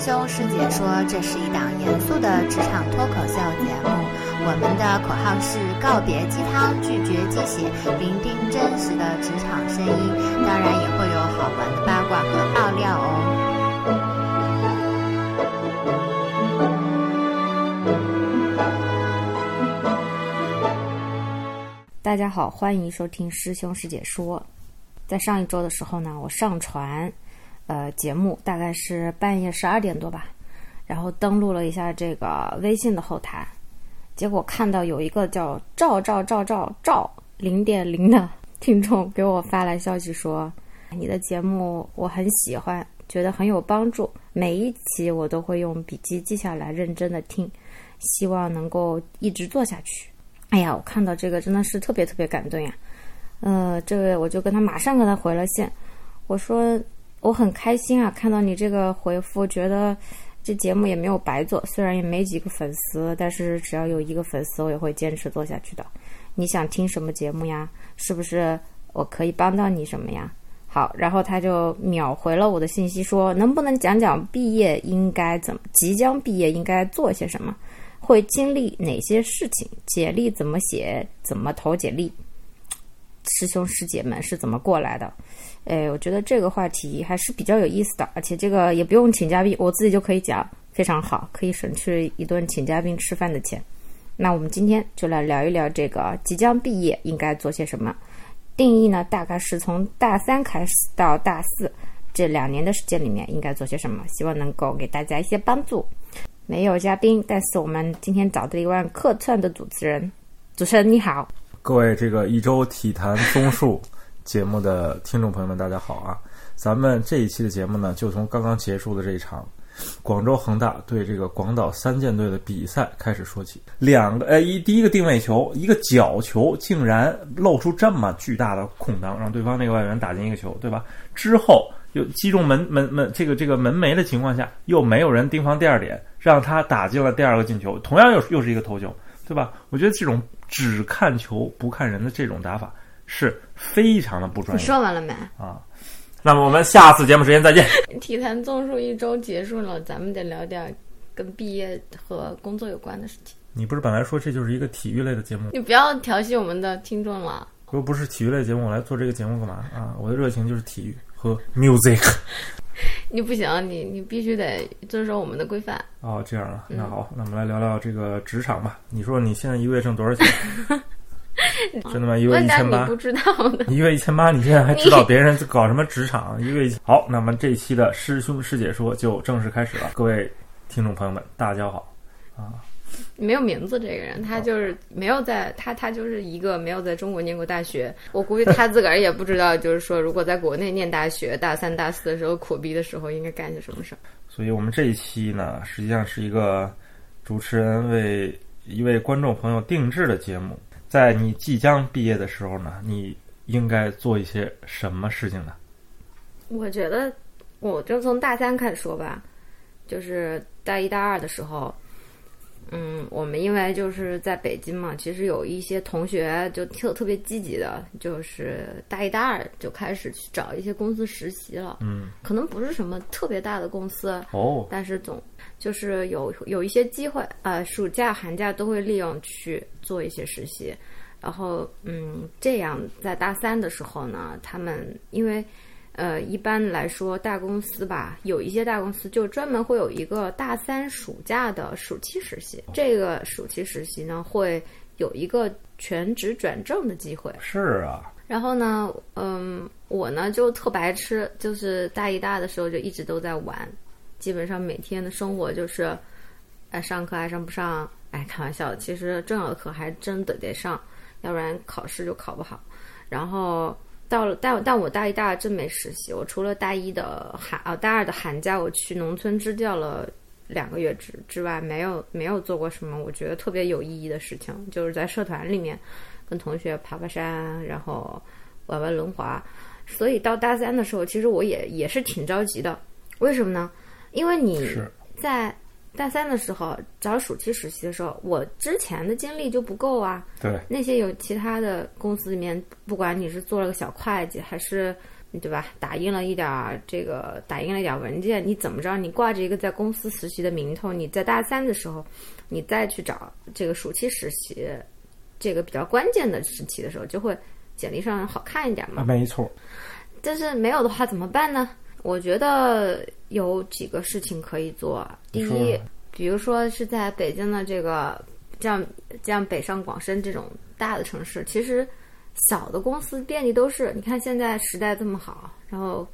师兄师姐说，这是一档严肃的职场脱口秀节目。我们的口号是告别鸡汤，拒绝鸡血，聆听真实的职场声音。当然也会有好玩的八卦和爆料哦。大家好，欢迎收听师兄师姐说。在上一周的时候呢，我上传呃节目，大概是半夜十二点多吧，然后登录了一下这个微信的后台，结果看到有一个叫赵赵赵赵赵零点零的听众给我发来消息说，你的节目我很喜欢，觉得很有帮助，每一期我都会用笔记记下来，认真的听，希望能够一直做下去。哎呀，我看到这个真的是特别特别感动呀！呃，这位我就跟他马上跟他回了信，我说我很开心啊，看到你这个回复，觉得这节目也没有白做，虽然也没几个粉丝，但是只要有一个粉丝，我也会坚持做下去的。你想听什么节目呀？是不是我可以帮到你什么呀？好，然后他就秒回了我的信息说，能不能讲讲毕业应该怎么，即将毕业应该做些什么？会经历哪些事情？简历怎么写？怎么投简历？师兄师姐们是怎么过来的？哎，我觉得这个话题还是比较有意思的，而且这个也不用请嘉宾，我自己就可以讲，非常好，可以省去一顿请嘉宾吃饭的钱。那我们今天就来聊一聊这个即将毕业应该做些什么。定义呢，大概是从大三开始到大四这两年的时间里面应该做些什么，希望能够给大家一些帮助。没有嘉宾，但是我们今天找的一位客串的主持人，主持人你好，各位这个一周体坛综述节目的听众朋友们，大家好啊！咱们这一期的节目呢，就从刚刚结束的这一场广州恒大对这个广岛三舰队的比赛开始说起。两个，呃，一第一个定位球，一个角球，竟然露出这么巨大的空当，让对方那个外援打进一个球，对吧？之后又击中门门门这个这个门楣的情况下，又没有人盯防第二点。让他打进了第二个进球，同样又又是一个头球，对吧？我觉得这种只看球不看人的这种打法是非常的不专业。你说完了没？啊，那么我们下次节目时间再见。体坛综述一周结束了，咱们得聊点跟毕业和工作有关的事情。你不是本来说这就是一个体育类的节目？你不要调戏我们的听众了。我又不是体育类节目，我来做这个节目干嘛啊？我的热情就是体育和 music。你不行，你你必须得遵守我们的规范。哦，这样啊，那好，那我们来聊聊这个职场吧。你说你现在一个月挣多少钱？真的吗？一个月一千八？不知道的。一个月一千八，你现在还知道别人搞什么职场？一个月好，那么这一期的师兄师姐说就正式开始了。各位听众朋友们，大家好啊。没有名字这个人，他就是没有在他他就是一个没有在中国念过大学。我估计他自个儿也不知道，就是说如果在国内念大学，大三大四的时候苦逼的时候应该干些什么事儿。所以我们这一期呢，实际上是一个主持人为一位观众朋友定制的节目。在你即将毕业的时候呢，你应该做一些什么事情呢？我觉得我就从大三开始说吧，就是大一大二的时候。嗯，我们因为就是在北京嘛，其实有一些同学就特特别积极的，就是大一、大二就开始去找一些公司实习了。嗯，可能不是什么特别大的公司哦，但是总就是有有一些机会，呃，暑假、寒假都会利用去做一些实习。然后，嗯，这样在大三的时候呢，他们因为。呃，一般来说，大公司吧，有一些大公司就专门会有一个大三暑假的暑期实习。这个暑期实习呢，会有一个全职转正的机会。是啊。然后呢，嗯，我呢就特白痴，就是大一大的时候就一直都在玩，基本上每天的生活就是，哎，上课还上不上？哎，开玩笑，其实重要的课还真得得上，要不然考试就考不好。然后。到了，但但我大一、大二真没实习。我除了大一的寒啊，大二的寒假我去农村支教了两个月之之外，没有没有做过什么我觉得特别有意义的事情。就是在社团里面跟同学爬爬山，然后玩玩轮滑。所以到大三的时候，其实我也也是挺着急的。为什么呢？因为你在。大三的时候找暑期实习的时候，我之前的经历就不够啊。对，那些有其他的公司里面，不管你是做了个小会计，还是对吧？打印了一点儿这个，打印了一点儿文件，你怎么着？你挂着一个在公司实习的名头，你在大三的时候，你再去找这个暑期实习，这个比较关键的时期的时候，就会简历上好看一点嘛。没错，但是没有的话怎么办呢？我觉得有几个事情可以做。第一比如说是在北京的这个像像北上广深这种大的城市，其实小的公司遍地都是。你看现在时代这么好，然后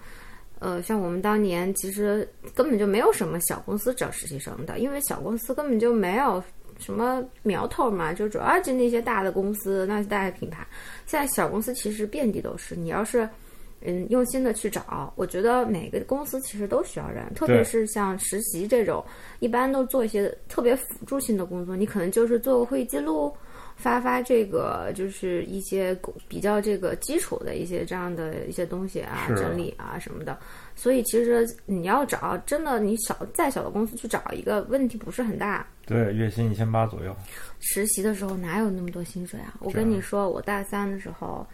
呃，像我们当年其实根本就没有什么小公司找实习生的，因为小公司根本就没有什么苗头嘛，就主要就那些大的公司，那些大的品牌。现在小公司其实遍地都是，你要是嗯用心的去找，我觉得每个公司其实都需要人，特别是像实习这种，一般都做一些特别辅助性的工作，你可能就是做个会议记录。发发这个就是一些比较这个基础的一些这样的一些东西啊，整理啊什么的。所以其实你要找真的，你小再小的公司去找一个问题不是很大。对，月薪一千八左右。实习的时候哪有那么多薪水啊？我跟你说，我大三的时候，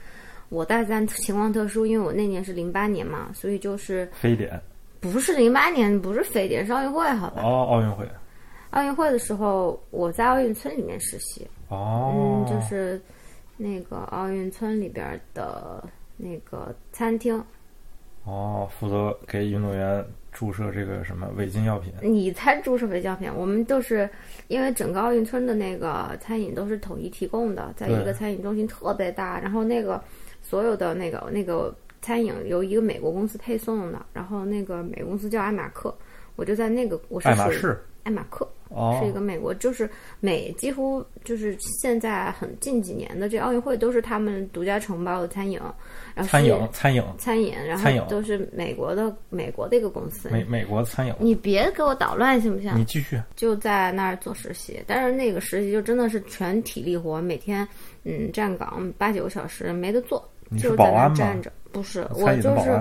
我大三情况特殊，因为我那年是零八年嘛，所以就是非典不是零八年，不是非典，是奥运会，好吧？哦，奥运会奥运会的时候，我在奥运村里面实习，哦嗯，，就是那个奥运村里边的那个餐厅，哦，负责给运动员注射这个什么违禁药品。你才注射违禁药品，我们都是因为整个奥运村的那个餐饮都是统一提供的，在一个餐饮中心特别大，然后那个所有的那个那个餐饮由一个美国公司配送的，然后那个美国公司叫艾马克，我就在那个我是属于爱马仕爱马克哦，是一个美国，就是美几乎就是现在很近几年的这奥运会都是他们独家承包的餐饮，然后餐饮餐饮餐饮，然后都是美国的美国的一个公司。美美国餐饮。你别给我捣乱行不行？你继续。就在那儿做实习，但是那个实习就真的是全体力活，每天嗯站岗八九个小时没得做，你就在那保安吗站着。不是，我就是。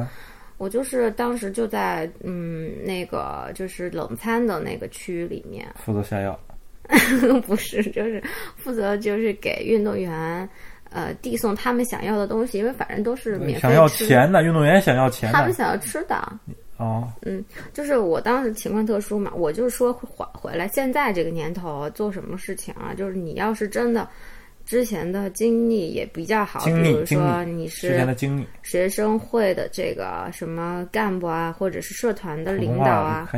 我就是当时就在嗯那个就是冷餐的那个区域里面，负责下药。不是，就是负责就是给运动员呃递送他们想要的东西，因为反正都是免费想要钱的运动员想要钱他们想要吃的，哦，嗯就是我当时情况特殊嘛，我就是说回回来，现在这个年头做什么事情啊，就是你要是真的之前的经历也比较好，比如说你是的经历，学生会的这个什么干部啊，或者是社团的领导啊。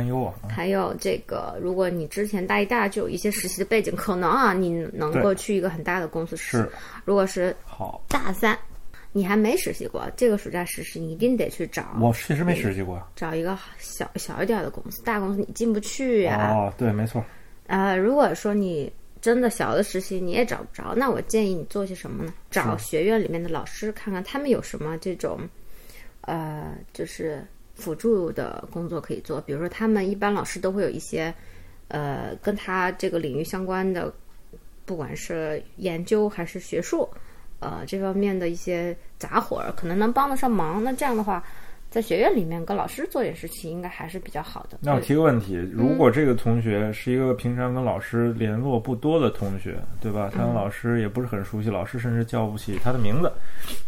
还有这个，如果你之前大一、大就有一些实习的背景，可能啊，你能够去一个很大的公司实习是。如果是好，大三，你还没实习过，这个暑假实习，你一定得去找我确实没实习过。找一个小小一点的公司，大公司你进不去呀、哦，对，没错。呃，如果说你真的小的实习你也找不着，那我建议你做些什么呢？找学院里面的老师，看看他们有什么这种，呃，就是辅助的工作可以做。比如说，他们一般老师都会有一些，呃，跟他这个领域相关的，不管是研究还是学术，呃，这方面的一些杂活儿，可能能帮得上忙。那这样的话。在学院里面跟老师做点事情，应该还是比较好的。那我提个问题，嗯如果这个同学是一个平常跟老师联络不多的同学，对吧？他跟嗯老师也不是很熟悉，老师甚至叫不起他的名字，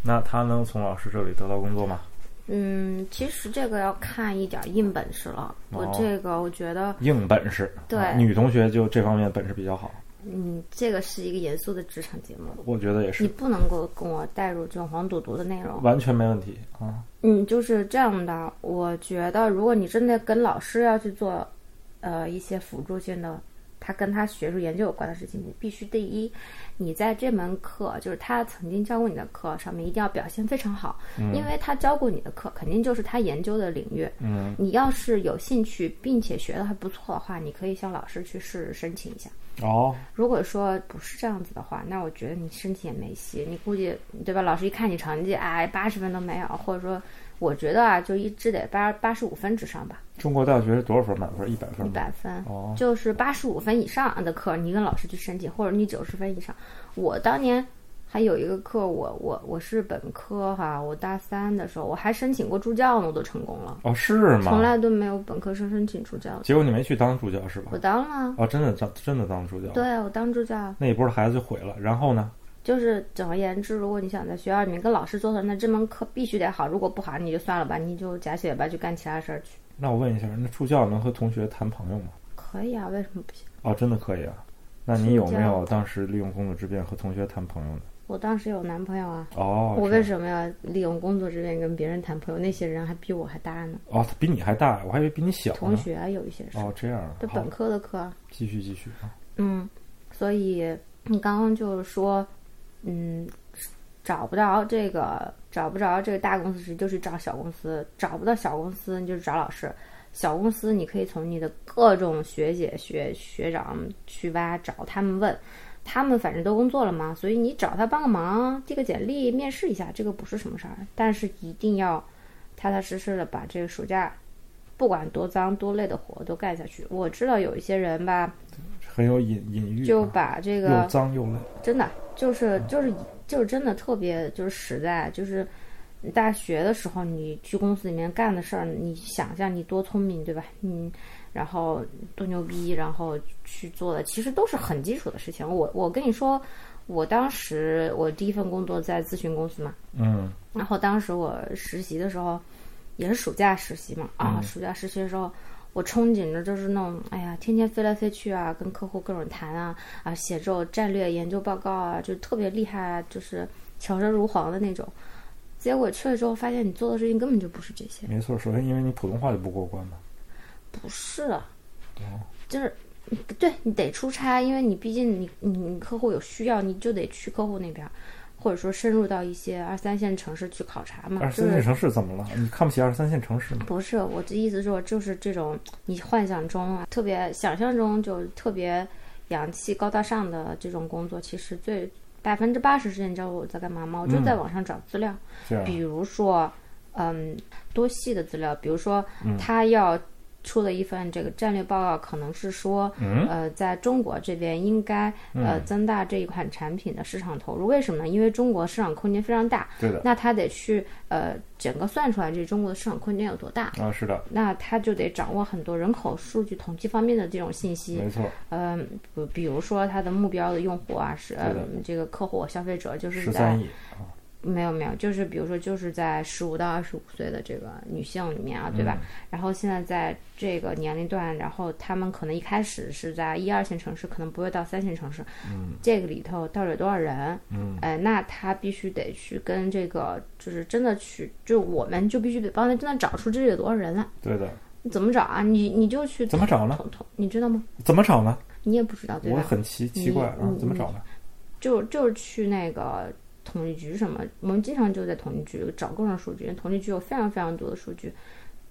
那他能从老师这里得到工作吗？嗯，其实这个要看一点硬本事了。我哦这个我觉得，硬本事，对啊女同学就这方面本事比较好，嗯，这个是一个严肃的职场节目，我觉得也是你，不能够跟我带入这种黄赌毒的内容。完全没问题啊。嗯，就是这样的。我觉得，如果你真的跟老师要去做，呃，一些辅助性的，他跟他学术研究有关的事情，你必须第一，你在这门课，就是他曾经教过你的课上面，一定要表现非常好，因为他教过你的课，肯定就是他研究的领域。嗯，你要是有兴趣，并且学的还不错的话，你可以向老师去试申请一下。哦，如果说不是这样子的话，那我觉得你身体也没戏。你估计对吧？老师一看你成绩，哎，八十分都没有，或者说，我觉得啊，就一直得八八十五分之上吧，中国大学是多少分？满分？一百分一？百分，哦，就是八十五分以上的课，你跟老师去申请，或者你九十分以上。我当年还有一个课，我我我是本科哈，我大三的时候我还申请过助教呢，我都成功了，哦，是吗？从来都没有本科生申请助教。结果你没去当助教是吧我？当了，哦，真的当真的当助教？，对我当助教，那一波孩子就毁了。然后呢？就是总而言之，如果你想在学校里面跟老师做的，那这门课必须得好。如果不好，你就算了吧，你就假写吧，去干其他事儿去。那我问一下，那助教能和同学谈朋友吗？可以啊，为什么不行？哦，真的可以啊。那你有没有当时利用工作之便和同学谈朋友呢？我当时有男朋友啊，哦，我为什么要利用工作之便跟别人谈朋友？那些人还比我还大呢，哦，他比你还大，我还以为比你小呢。同学啊有一些是，哦，这样啊。好这本，科的课啊。继续继续啊。嗯，所以你刚刚就是说，嗯，找不着这个找不着这个大公司时，就去找小公司；找不到小公司，你就找老师。小公司你可以从你的各种学姐、学学长去挖，找他们问，他们反正都工作了嘛，所以你找他帮个忙，递个简历，面试一下，这个不是什么事儿。但是一定要踏踏实实的把这个暑假，不管多脏多累的活都干下去。我知道有一些人吧，很有隐隐喻啊，就把这个又脏又累。真的就是就是就是真的特别就是实在，就是大学的时候你去公司里面干的事儿，你想象你多聪明，对吧？嗯，然后多牛逼，然后去做的其实都是很基础的事情。我我跟你说，我当时我第一份工作在咨询公司嘛，嗯然后当时我实习的时候，也是暑假实习嘛，啊，嗯暑假实习的时候，我憧憬着就是那种，哎呀，天天飞来飞去啊，跟客户各种谈啊，啊，写这种战略研究报告啊，就特别厉害啊，就是巧舌如簧的那种。结果去了之后，发现你做的事情根本就不是这些，没错。首先，因为你普通话就不过关嘛。不是啊，哦就是，对你得出差，因为你毕竟你你你客户有需要，你就得去客户那边儿，或者说深入到一些二三线城市去考察嘛，二三线城市怎么了？你看不起二三线城市吗？不是，我的意思是说，就是这种你幻想中啊，特别想象中就特别洋气、高大上的这种工作，其实最百分之八十时间，你知道我在干嘛吗？我就在网上找资料，比如说，嗯，多细的资料，比如说嗯他要出了一份这个战略报告，可能是说，嗯呃，在中国这边应该呃增大这一款产品的市场投入。为什么呢？因为中国市场空间非常大，对的那他得去呃整个算出来这中国的市场空间有多大。啊，是的，那他就得掌握很多人口数据统计方面的这种信息，没错。嗯，比比如说他的目标的用户啊，是呃这个客户消费者就是在十三亿啊，没有没有，就是比如说就是在十五到二十五岁的这个女性里面啊，对嗯吧？然后现在在这个年龄段，然后他们可能一开始是在一二线城市，可能不会到三线城市，嗯这个里头到底有多少人？嗯，呃，那他必须得去跟这个，就是真的去，就我们就必须得帮他真的找出这里有多少人来。对的。你怎么找啊？你你就去怎么找呢？你知道吗？怎么找呢？你也不知道对吧？我很奇奇怪啊，怎么找呢？就就是去那个统计局什么，我们经常就在统计局找各种数据，统计局有非常非常多的数据，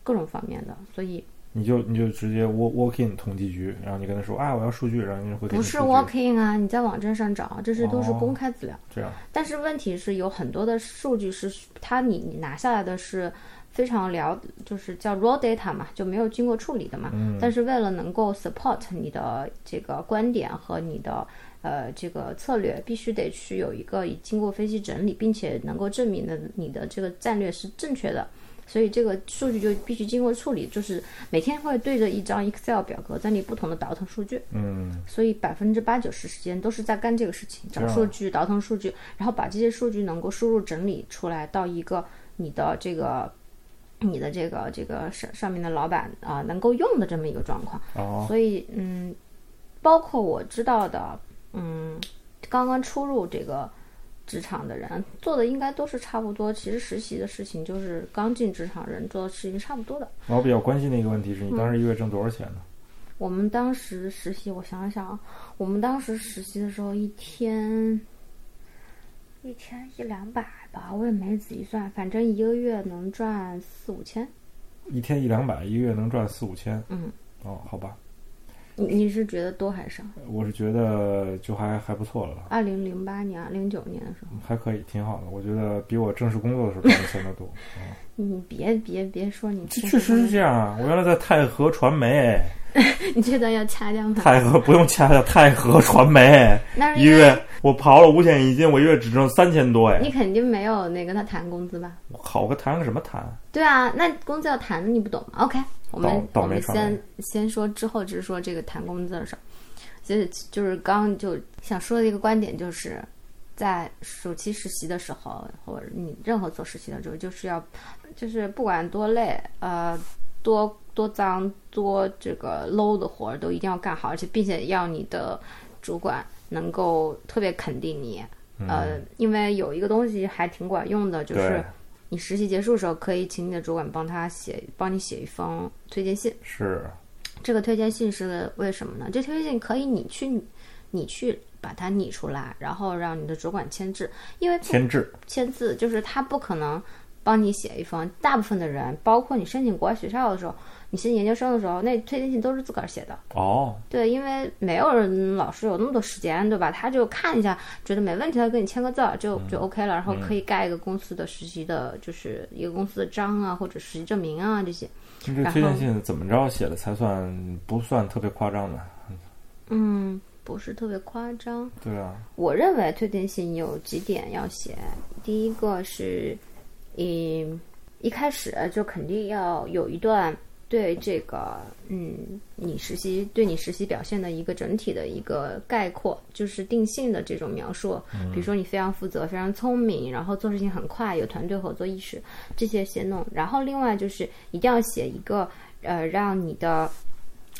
各种方面的，所以。你就你就直接 walk walk in 统计局，然后你跟他说啊，我要数据，然后人家会给不是你数据。walk in 啊，你在网站上找，这是都是哦。公开资料。这样，但是问题是有很多的数据是它你你拿下来的是非常了，就是叫 raw data 嘛，就没有经过处理的嘛。嗯。但是为了能够 support 你的这个观点和你的呃这个策略，必须得去有一个已经过分析整理，并且能够证明的你的这个战略是正确的。所以这个数据就必须经过处理，就是每天会对着一张 Excel 表格在你不同的倒腾数据。嗯所以百分之八九十时间都是在干这个事情，找数据、倒腾数据，然后把这些数据能够输入整理出来到一个你的这个。你的这个这个上上面的老板啊、能够用的这么一个状况，哦，所以嗯，包括我知道的，嗯，刚刚出入这个职场的人做的应该都是差不多。其实实习的事情就是刚进职场人做的事情差不多的。我比较关心的一个问题是你当时一个月挣多少钱呢？我们当时实习，我想想啊，我们当时实习的时候，一天一天一两百吧，我也没仔细算，反正一个月能赚四五千。一天一两百，一个月能赚四五千。嗯，哦，好吧，你你是觉得多还是少？我是觉得就还还不错了吧，二零零八年、零九年的时候，还可以，挺好的。我觉得比我正式工作的时候赚的钱都多。你别别别说你这确实是这样啊！我原来在泰和传媒，你这段要掐掉吗？泰和不用掐掉，泰和传媒那是因为一月我刨了五险一金，我一月只挣三千多哎！你肯定没有那跟他谈工资吧？我靠，我跟谈个什么谈？对啊，那工资要谈的你不懂吗？OK，我们我们先先说之后，只是说这个谈工资的事儿。就是就是刚就想说的一个观点就是，在暑期实习的时候，或者你任何做实习的时候，就是要，就是不管多累，呃，多多脏多这个 low 的活儿都一定要干好，而且并且要你的主管能够特别肯定你，呃，因为有一个东西还挺管用的，就是你实习结束的时候，可以请你的主管帮他写，帮你写一封推荐信。是这个推荐信是为什么呢？这推荐信可以你去，你去把它拟出来，然后让你的主管签字，因为签字，签字就是他不可能帮你写一封。大部分的人，包括你申请国外学校的时候，你申请研究生的时候，那推荐信都是自个儿写的。哦，对，因为没有人老师有那么多时间，对吧？他就看一下，觉得没问题，他给你签个字儿就就 OK 了，然后可以盖一个公司的实习的，就是一个公司的章啊，或者实习证明啊这些。这推荐信怎么着写的才算不算特别夸张呢？嗯，不是特别夸张。对啊，我认为推荐信有几点要写，第一个是，嗯，一开始就肯定要有一段对这个，嗯，你实习对你实习表现的一个整体的一个概括，就是定性的这种描述。比如说你非常负责、非常聪明，然后做事情很快，有团队合作意识，这些先弄。然后另外就是一定要写一个，呃，让你的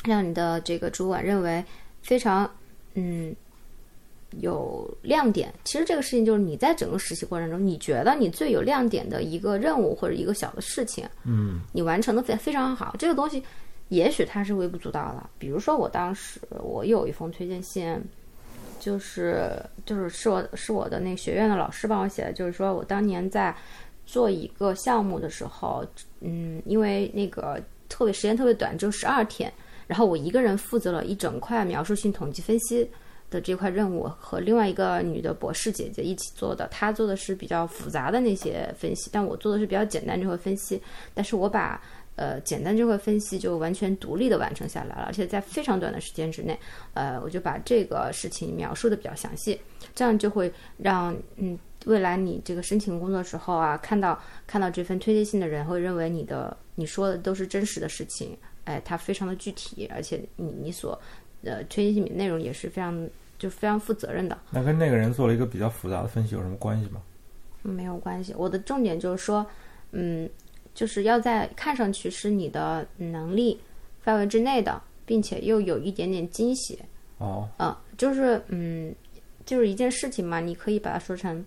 让你的这个主管认为非常，嗯。有亮点，其实这个事情就是你在整个实习过程中，你觉得你最有亮点的一个任务或者一个小的事情，嗯，你完成的非非常好。这个东西也许它是微不足道的。比如说我当时我有一封推荐信，就是就是是我是我的那个学院的老师帮我写的，就是说我当年在做一个项目的时候，嗯，因为那个特别时间特别短，只有十二天，然后我一个人负责了一整块描述性统计分析。的这块任务和另外一个女的博士姐姐一起做的，她做的是比较复杂的那些分析，但我做的是比较简单这块分析。但是我把呃简单这块分析就完全独立的完成下来了，而且在非常短的时间之内，呃，我就把这个事情描述的比较详细，这样就会让嗯未来你这个申请工作时候啊，看到看到这份推荐信的人会认为你的你说的都是真实的事情，哎，它非常的具体，而且你你所呃推荐信里内容也是非常就非常负责任的。那跟那个人做了一个比较复杂的分析有什么关系吗？没有关系，我的重点就是说，嗯，就是要在看上去是你的能力范围之内的，并且又有一点点惊喜，哦，嗯，就是嗯，就是一件事情嘛，你可以把它说成，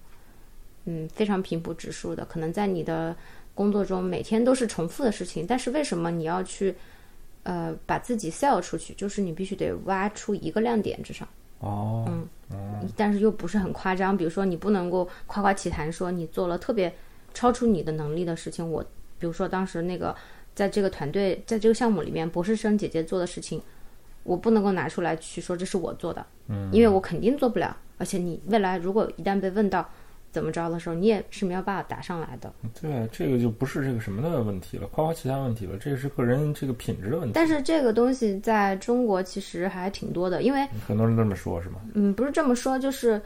嗯，非常平铺直述的，可能在你的工作中每天都是重复的事情，但是为什么你要去，呃，把自己 sell 出去？就是你必须得挖出一个亮点至少。哦，嗯但是又不是很夸张。比如说，你不能够夸夸其谈说你做了特别超出你的能力的事情。我比如说当时那个在这个团队在这个项目里面，博士生姐姐做的事情，我不能够拿出来去说这是我做的，嗯，因为我肯定做不了。而且你未来如果一旦被问到怎么着的时候，你也是没有办法答上来的。对，这个就不是这个什么的问题了，夸夸其他问题了，这个是个人这个品质的问题。但是这个东西在中国其实还挺多的，因为很多人都这么说，是吗？嗯，不是这么说，就是，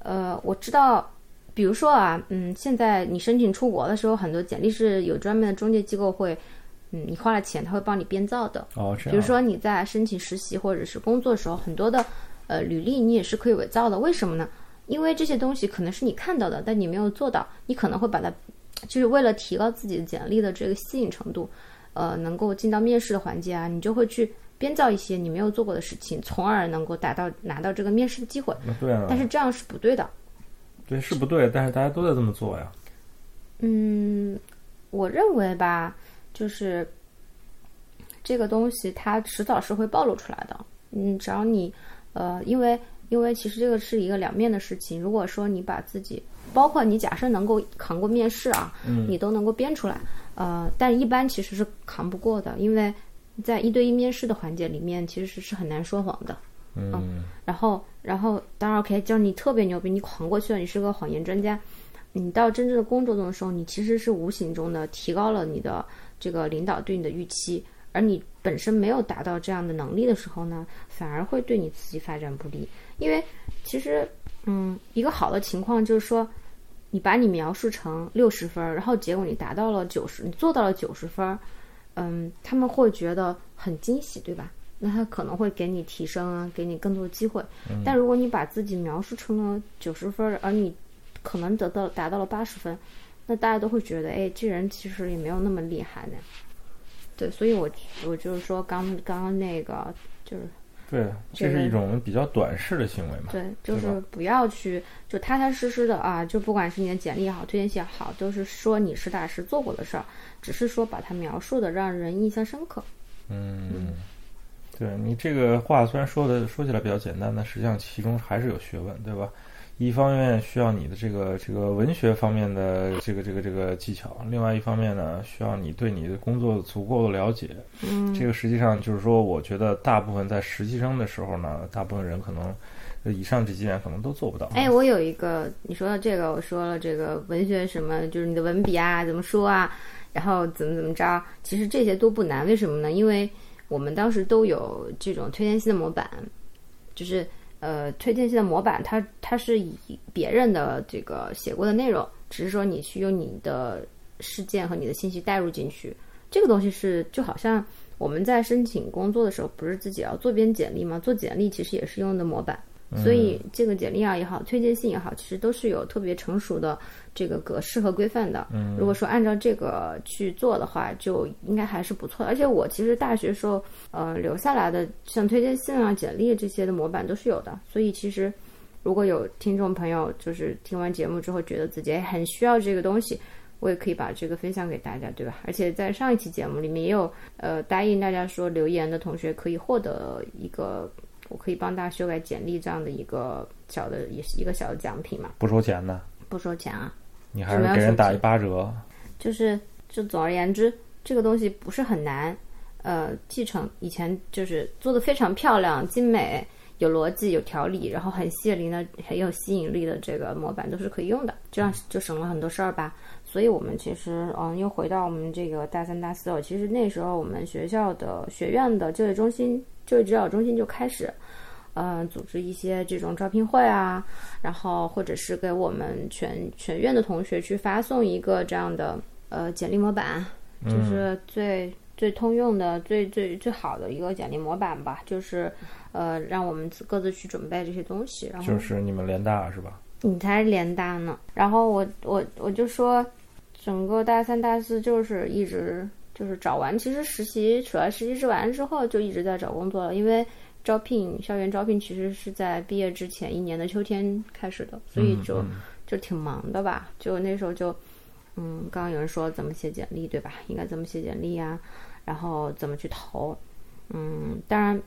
呃，我知道，比如说啊，嗯，现在你申请出国的时候，很多简历是有专门的中介机构会，嗯，你花了钱，他会帮你编造的。哦，这样。比如说你在申请实习或者是工作的时候，很多的呃履历你也是可以伪造的，为什么呢？因为这些东西可能是你看到的，但你没有做到，你可能会把它，就是为了提高自己的简历的这个吸引程度，呃，能够进到面试的环节啊，你就会去编造一些你没有做过的事情，从而能够达到拿到这个面试的机会。对啊，但是这样是不对的。对是不对，但是大家都在这么做呀。嗯，我认为吧，就是这个东西它迟早是会暴露出来的。嗯，只要你呃，因为因为其实这个是一个两面的事情。如果说你把自己，包括你假设能够扛过面试啊，嗯你都能够编出来，呃，但一般其实是扛不过的，因为在一对一面试的环节里面，其实是是很难说谎的。嗯，然后，然后当然 OK，就是你特别牛逼，你扛过去了，你是个谎言专家。你到真正的工作中的时候，你其实是无形中的提高了你的这个领导对你的预期，而你本身没有达到这样的能力的时候呢，反而会对你自己发展不利。因为其实，嗯，一个好的情况就是说，你把你描述成六十分儿，然后结果你达到了九十，你做到了九十分儿，嗯，他们会觉得很惊喜，对吧？那他可能会给你提升啊，给你更多的机会。嗯但如果你把自己描述成了九十分儿，而你可能得到达到了八十分，那大家都会觉得，哎，这人其实也没有那么厉害呢。对，所以我我就是说刚刚刚那个就是对，这这个是一种比较短视的行为嘛。对，就是不要去就踏踏实实的啊，就不管是你的简历也好，推荐信也好，都是说你实打实做过的事儿，只是说把它描述的让人印象深刻。嗯，对你这个话虽然说的说起来比较简单，但实际上其中还是有学问，对吧？一方面需要你的这个这个文学方面的这个这个这个技巧，另外一方面呢，需要你对你的工作足够的了解。嗯，这个实际上就是说，我觉得大部分在实习生的时候呢，大部分人可能呃以上这几点可能都做不到。哎，我有一个，你说到这个，我说了这个文学什么，就是你的文笔啊，怎么说啊，然后怎么怎么着，其实这些都不难，为什么呢？因为我们当时都有这种推荐信的模板，就是呃，推荐信的模板，它它是以别人的这个写过的内容，只是说你去用你的事件和你的信息带入进去，这个东西是就好像我们在申请工作的时候，不是自己要做编简历吗？做简历其实也是用的模板。所以这个简历啊也好，推荐信也好，其实都是有特别成熟的这个格式和规范的。嗯如果说按照这个去做的话，就应该还是不错的。而且我其实大学时候呃留下来的像推荐信啊、简历这些的模板都是有的。所以其实如果有听众朋友就是听完节目之后觉得自己哎很需要这个东西，我也可以把这个分享给大家，对吧？而且在上一期节目里面也有呃答应大家说留言的同学可以获得一个。我可以帮大家修改简历这样的一个小的，也是一个小的奖品嘛，不收钱的，不收钱啊。你还是给人打一八折。就是，就总而言之，这个东西不是很难，呃，继承以前就是做的非常漂亮、精美、有逻辑、有条理，然后很吸引力的、很有吸引力的这个模板都是可以用的，这样就省了很多事儿吧。所以我们其实，嗯，又回到我们这个大三、大四哦，其实那时候我们学校的学院的就业中心、就业指导中心就开始。嗯，组织一些这种招聘会啊，然后或者是给我们全全院的同学去发送一个这样的呃简历模板，就是最、最通用的、最最最好的一个简历模板吧，就是呃让我们各自去准备这些东西。然后就是你们联大是吧？你才是联大呢。然后我我我就说，整个大三大四就是一直就是找完，其实实习主要实习制完之后就一直在找工作了，因为。招聘校园招聘其实是在毕业之前一年的秋天开始的，所以就、嗯就挺忙的吧。就那时候就，嗯，刚刚有人说怎么写简历，对吧？应该怎么写简历呀、然后怎么去投，嗯，当然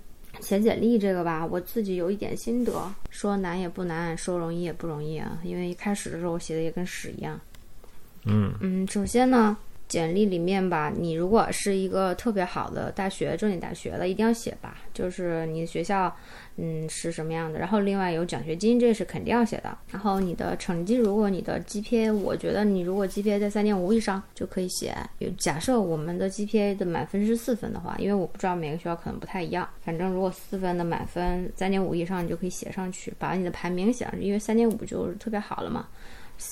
写简历这个吧，我自己有一点心得，说难也不难，说容易也不容易啊。因为一开始的时候我写的也跟屎一样。嗯嗯，首先呢。简历里面吧，你如果是一个特别好的大学，重点大学的，一定要写吧。就是你的学校，嗯，是什么样的。然后另外有奖学金，这是肯定要写的。然后你的成绩，如果你的 GPA，我觉得你如果 GPA 在三点五以上就可以写。有假设我们的 GPA 的满分是四分的话，因为我不知道每个学校可能不太一样。反正如果四分的满分三点五以上，你就可以写上去，把你的排名写上去，因为三点五就是特别好了嘛。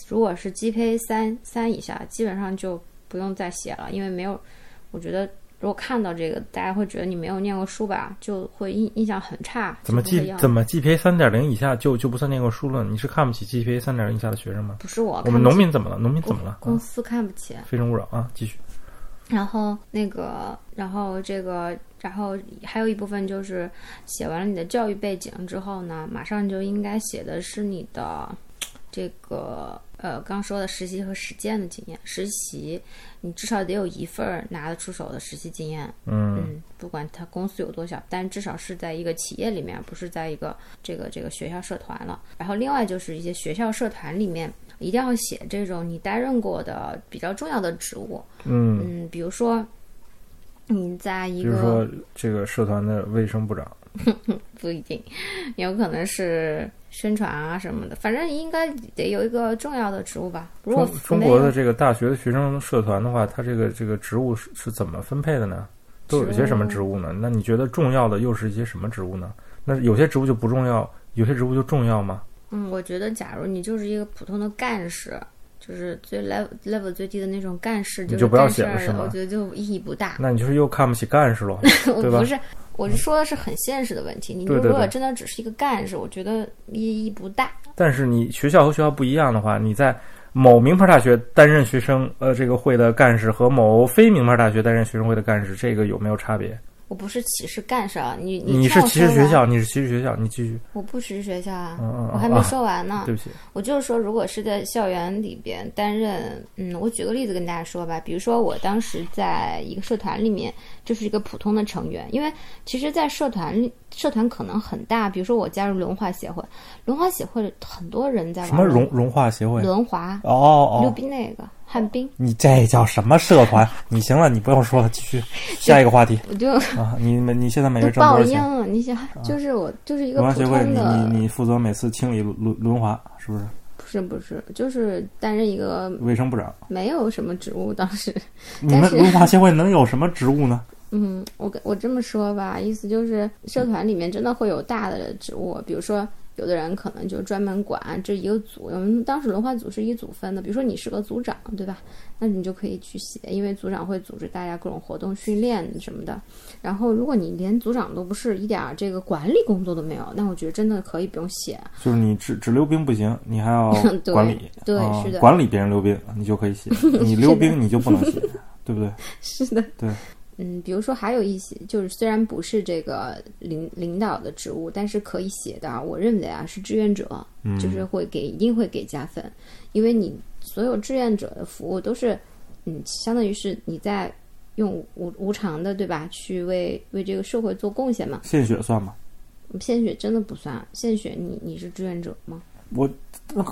如果是 GPA 三三以下，基本上就。不用再写了，因为没有，我觉得如果看到这个，大家会觉得你没有念过书吧，就会印印象很差。怎么 G 怎么 GPA 三点零以下就就不算念过书了？你是看不起 GPA 三点零以下的学生吗？不是我，我们农民怎么了？农民怎么了？公司看不起。非诚勿扰啊！继续。然后那个，然后这个，然后还有一部分就是写完了你的教育背景之后呢，马上就应该写的是你的这个。呃，刚说的实习和实践的经验，实习你至少得有一份拿得出手的实习经验。嗯嗯，不管他公司有多小，但至少是在一个企业里面，不是在一个这个这个学校社团了。然后另外就是一些学校社团里面，一定要写这种你担任过的比较重要的职务。嗯嗯，比如说你在一个，比如说这个社团的卫生部长，不一定，有可能是。宣传啊什么的，反正应该得有一个重要的职务吧。如果中中国的这个大学的学生社团的话，它这个这个职务是是怎么分配的呢？都有一些什么职务呢？那你觉得重要的又是一些什么职务呢？那有些职务就不重要，有些职务就重要吗？嗯，我觉得假如你就是一个普通的干事，就是最 level level 最低的那种干事，你就不要写了是是吗？我觉得就意义不大。那你就是又看不起干事喽，对吧？不是，我是说的是很现实的问题。你如果真的只是一个干事，我觉得意义不大。但是你学校和学校不一样的话，你在某名牌大学担任学生呃这个会的干事和某非名牌大学担任学生会的干事，这个有没有差别？我不是歧视干事啊，你你是歧视学校，你是歧视学校，你继续。我不歧视学校啊，嗯我还没说完呢。对不起，我就是说，如果是在校园里边担任，嗯，我举个例子跟大家说吧，比如说我当时在一个社团里面，就是一个普通的成员，因为其实，在社团里，社团可能很大，比如说我加入轮滑协会，轮滑协会很多人在玩什么融融滑协会？轮滑，哦哦，溜冰那个旱冰，你这叫什么社团？你行了，你不用说了，继续下一个话题我就啊！你们你现在每都月挣多报应少钱？了，你想，就是我就是一个普轮滑协会，你通的，你你负责每次清理轮轮轮滑，是不是？不是不是，就是担任一个卫生部长。没有什么职务，当时。你们 轮滑协会能有什么职务呢？嗯，我跟我这么说吧，意思就是社团里面真的会有大的职务，比如说有的人可能就专门管这一个组，我们当时轮换组是一组分的，比如说你是个组长，对吧？那你就可以去写，因为组长会组织大家各种活动、训练什么的。然后如果你连组长都不是，一点儿这个管理工作都没有，那我觉得真的可以不用写。就是你只只溜冰不行，你还要 对管理，对啊是的管理别人溜冰，你就可以写；你溜冰你就不能写，对不对？是的，对。嗯，比如说还有一些，就是虽然不是这个领领导的职务，但是可以写的啊，我认为啊是志愿者，嗯就是会给一定会给加分，因为你所有志愿者的服务都是，嗯，相当于是你在用无无偿的，对吧？去为为这个社会做贡献嘛。献血算吗？献血真的不算，献血你你是志愿者吗？我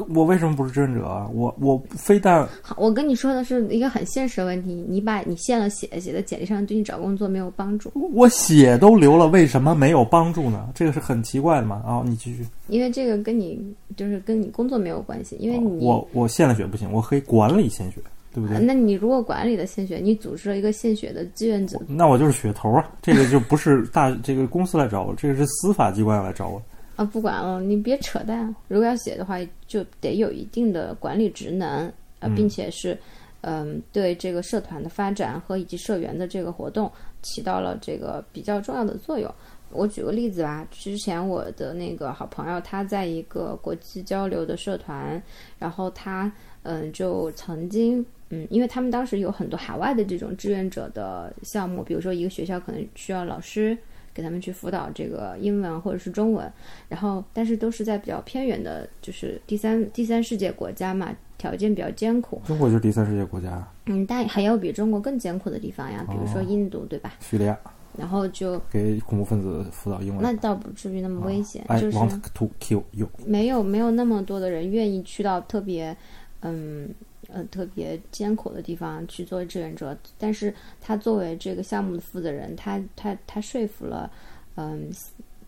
我为什么不是志愿者啊？我我非但好，我跟你说的是一个很现实的问题，你把你献了血写在简历上，对你找工作没有帮助。我血都流了，为什么没有帮助呢？这个是很奇怪的嘛。啊、你继续。因为这个跟你就是跟你工作没有关系，因为你、我我献了血不行，我可以管理献血，对不对？那你如果管理的献血，你组织了一个献血的志愿者，那我就是血头啊，这个就不是大这个公司来找我，这个是司法机关来找我。啊，不管了，你别扯淡。如果要写的话，就得有一定的管理职能，呃，嗯并且是，嗯、对这个社团的发展和以及社员的这个活动起到了这个比较重要的作用。我举个例子吧，之前我的那个好朋友，他在一个国际交流的社团，然后他嗯就曾经嗯，因为他们当时有很多海外的这种志愿者的项目，比如说一个学校可能需要老师给他们去辅导这个英文或者是中文，然后但是都是在比较偏远的，就是第三第三世界国家嘛，条件比较艰苦。中国就是第三世界国家，嗯，但还有比中国更艰苦的地方呀，比如说哦印度，对吧？叙利亚然后就给恐怖分子辅导英文。那倒不至于那么危险就是 want to kill you。没有没有那么多的人愿意去到特别，嗯呃特别艰苦的地方去做志愿者，但是他作为这个项目的负责人，他他他说服了，嗯，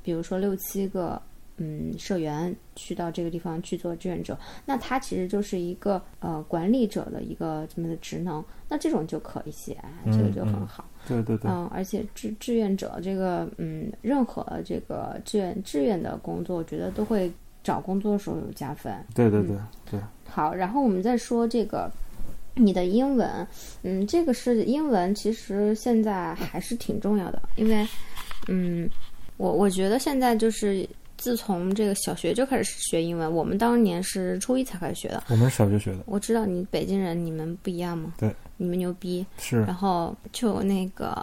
比如说六七个。嗯，社员去到这个地方去做志愿者，那他其实就是一个呃管理者的一个这么的职能，那这种就可以写，这个就很好。对对对，嗯，而且志志愿者这个，嗯，任何这个志愿志愿的工作，我觉得都会找工作的时候有加分。对对对对，好，然后我们再说这个你的英文，嗯，这个是英文，其实现在还是挺重要的，因为，嗯，我我觉得现在就是自从这个小学就开始学英文，我们当年是初一才开始学的。我们是小学学的，我知道你北京人，你们不一样吗？对，你们牛逼。是然后就那个，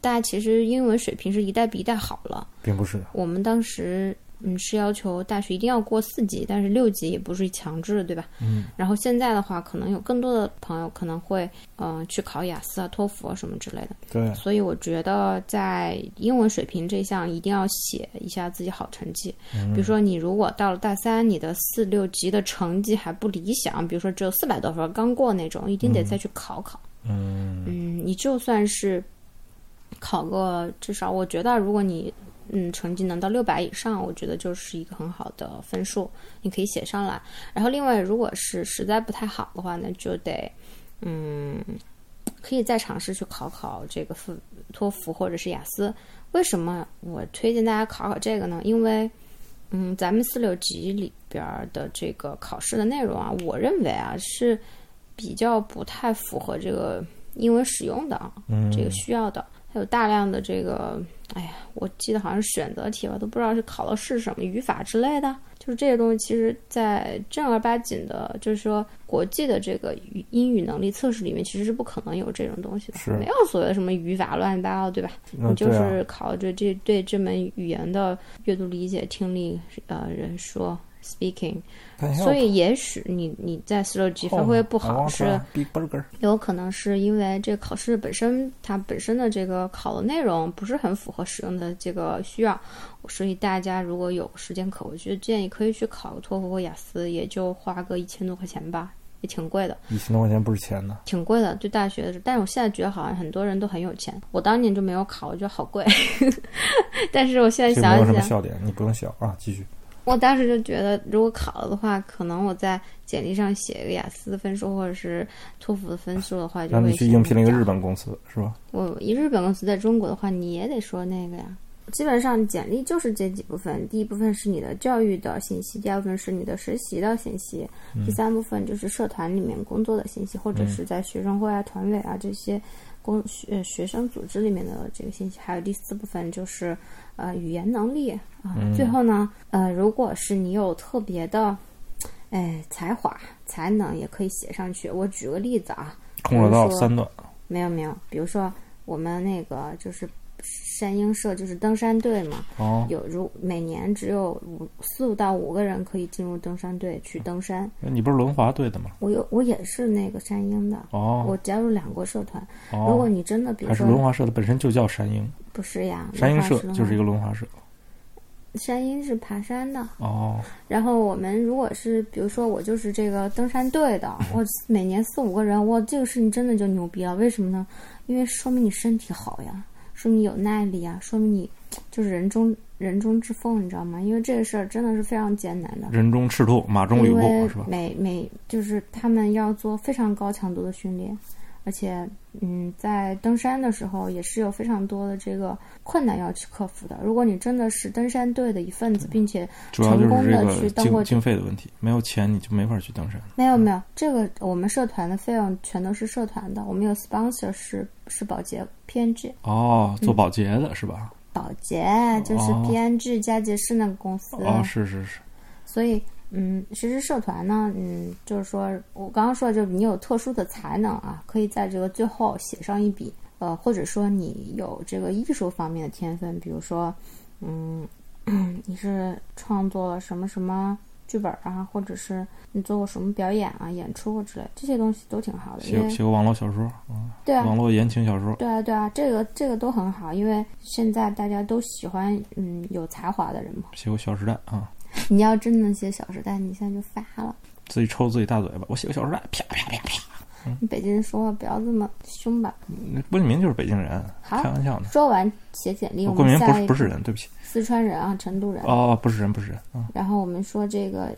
大家其实英文水平是一代比一代好了。并不是的。我们当时嗯是要求大学一定要过四级，但是六级也不是强制，对吧？嗯。然后现在的话，可能有更多的朋友可能会嗯、呃去考雅思啊、托福啊什么之类的。对，所以我觉得在英文水平这项一定要写一下自己好成绩。嗯比如说你如果到了大三，你的四六级的成绩还不理想，比如说只有四百多分刚过那种，一定得再去考考。嗯嗯，你就算是考个至少，我觉得如果你嗯成绩能到六百以上，我觉得就是一个很好的分数，你可以写上来。然后另外，如果是实在不太好的话，那就得嗯可以再尝试去考考这个托托福或者是雅思。为什么我推荐大家考考这个呢？因为嗯，咱们四六级里边儿的这个考试的内容啊，我认为啊是比较不太符合这个英文使用的啊，嗯，这个需要的。还有大量的这个，哎呀，我记得好像是选择题吧，都不知道是考的是什么语法之类的。就是这些东西，其实，在正儿八经的，就是说国际的这个语英语能力测试里面，其实是不可能有这种东西的，是没有所谓的什么语法乱七八糟，对吧？嗯你就是考这这对这门语言的阅读理解、听力，呃，人说 speaking，所以也许你你在 l o 级发挥不好是。有可能是因为这个考试本身，它本身的这个考的内容不是很符合使用的这个需要，所以大家如果有时间可，我觉得建议可以去考个托福或雅思，也就花个一千多块钱吧，也挺贵的，一千多块钱不是钱呢。挺贵的。对大学的时候，但是我现在觉得好像很多人都很有钱，我当年就没有考，我觉得好贵。但是我现在想一想，什么笑点，你不用笑啊，继续。我当时就觉得，如果考了的话，可能我在简历上写一个雅思的分数或者是托福的分数的话，就会让你去应聘了一个日本公司是吧？我一日本公司在中国的话，你也得说那个呀。基本上简历就是这几部分，第一部分是你的教育的信息，第二部分是你的实习的信息，第三部分就是社团里面工作的信息，或者是在学生会啊、团委啊这些公学学生组织里面的这个信息，还有第四部分就是呃语言能力啊。最后呢，呃，如果是你有特别的哎才华才能，也可以写上去。我举个例子啊，空手道三段，没有没有，比如说我们那个就是山鹰社，就是登山队嘛，哦，有如每年只有五四到五个人可以进入登山队去登山。你不是轮滑队的吗？我有我也是那个山鹰的，哦我加入两个社团。哦，如果你真的比如还是轮滑社的本身就叫山鹰，不是呀，山鹰社就是一个轮滑社。山鹰是爬山的，哦，然后我们如果是比如说我就是这个登山队的，我每年四五个人，我这个事情真的就牛逼了。为什么呢？因为说明你身体好呀，说明你有耐力啊，说明你就是人中人中之凤，你知道吗？因为这个事儿真的是非常艰难的。人中赤兔，马中吕布是吧？每每就是他们要做非常高强度的训练，而且嗯，在登山的时候也是有非常多的这个困难要去克服的。如果你真的是登山队的一份子，并且成功的去登过经经费的问题，没有钱你就没法去登山。没有没有，这个我们社团的费用全都是社团的，我们有 sponsor 是是保洁 PNG，哦，嗯做保洁的是吧？保洁就是哦 PNG 佳洁士那个公司，哦，是是是，所以嗯，其实社团呢，嗯，就是说我刚刚说的就是你有特殊的才能啊，可以在这个最后写上一笔，呃，或者说你有这个艺术方面的天分，比如说嗯，你是创作了什么什么。剧本啊，或者是你做过什么表演啊、演出之类，这些东西都挺好的。写写过网络小说，嗯，对啊，网络言情小说，对啊，对啊，这个这个都很好，因为现在大家都喜欢嗯有才华的人嘛。写过《小时代》啊，你要真能写《小时代》，你现在就发了。自己抽自己大嘴巴，我写个《小时代》，啪啪啪啪。你北京人说话不要这么凶吧。那郭敬明就是北京人，开玩笑呢。说完写简历，我郭敬明不是不是人，对不起。四川人啊，成都人。哦，不是人，不是人，嗯，然后我们说这个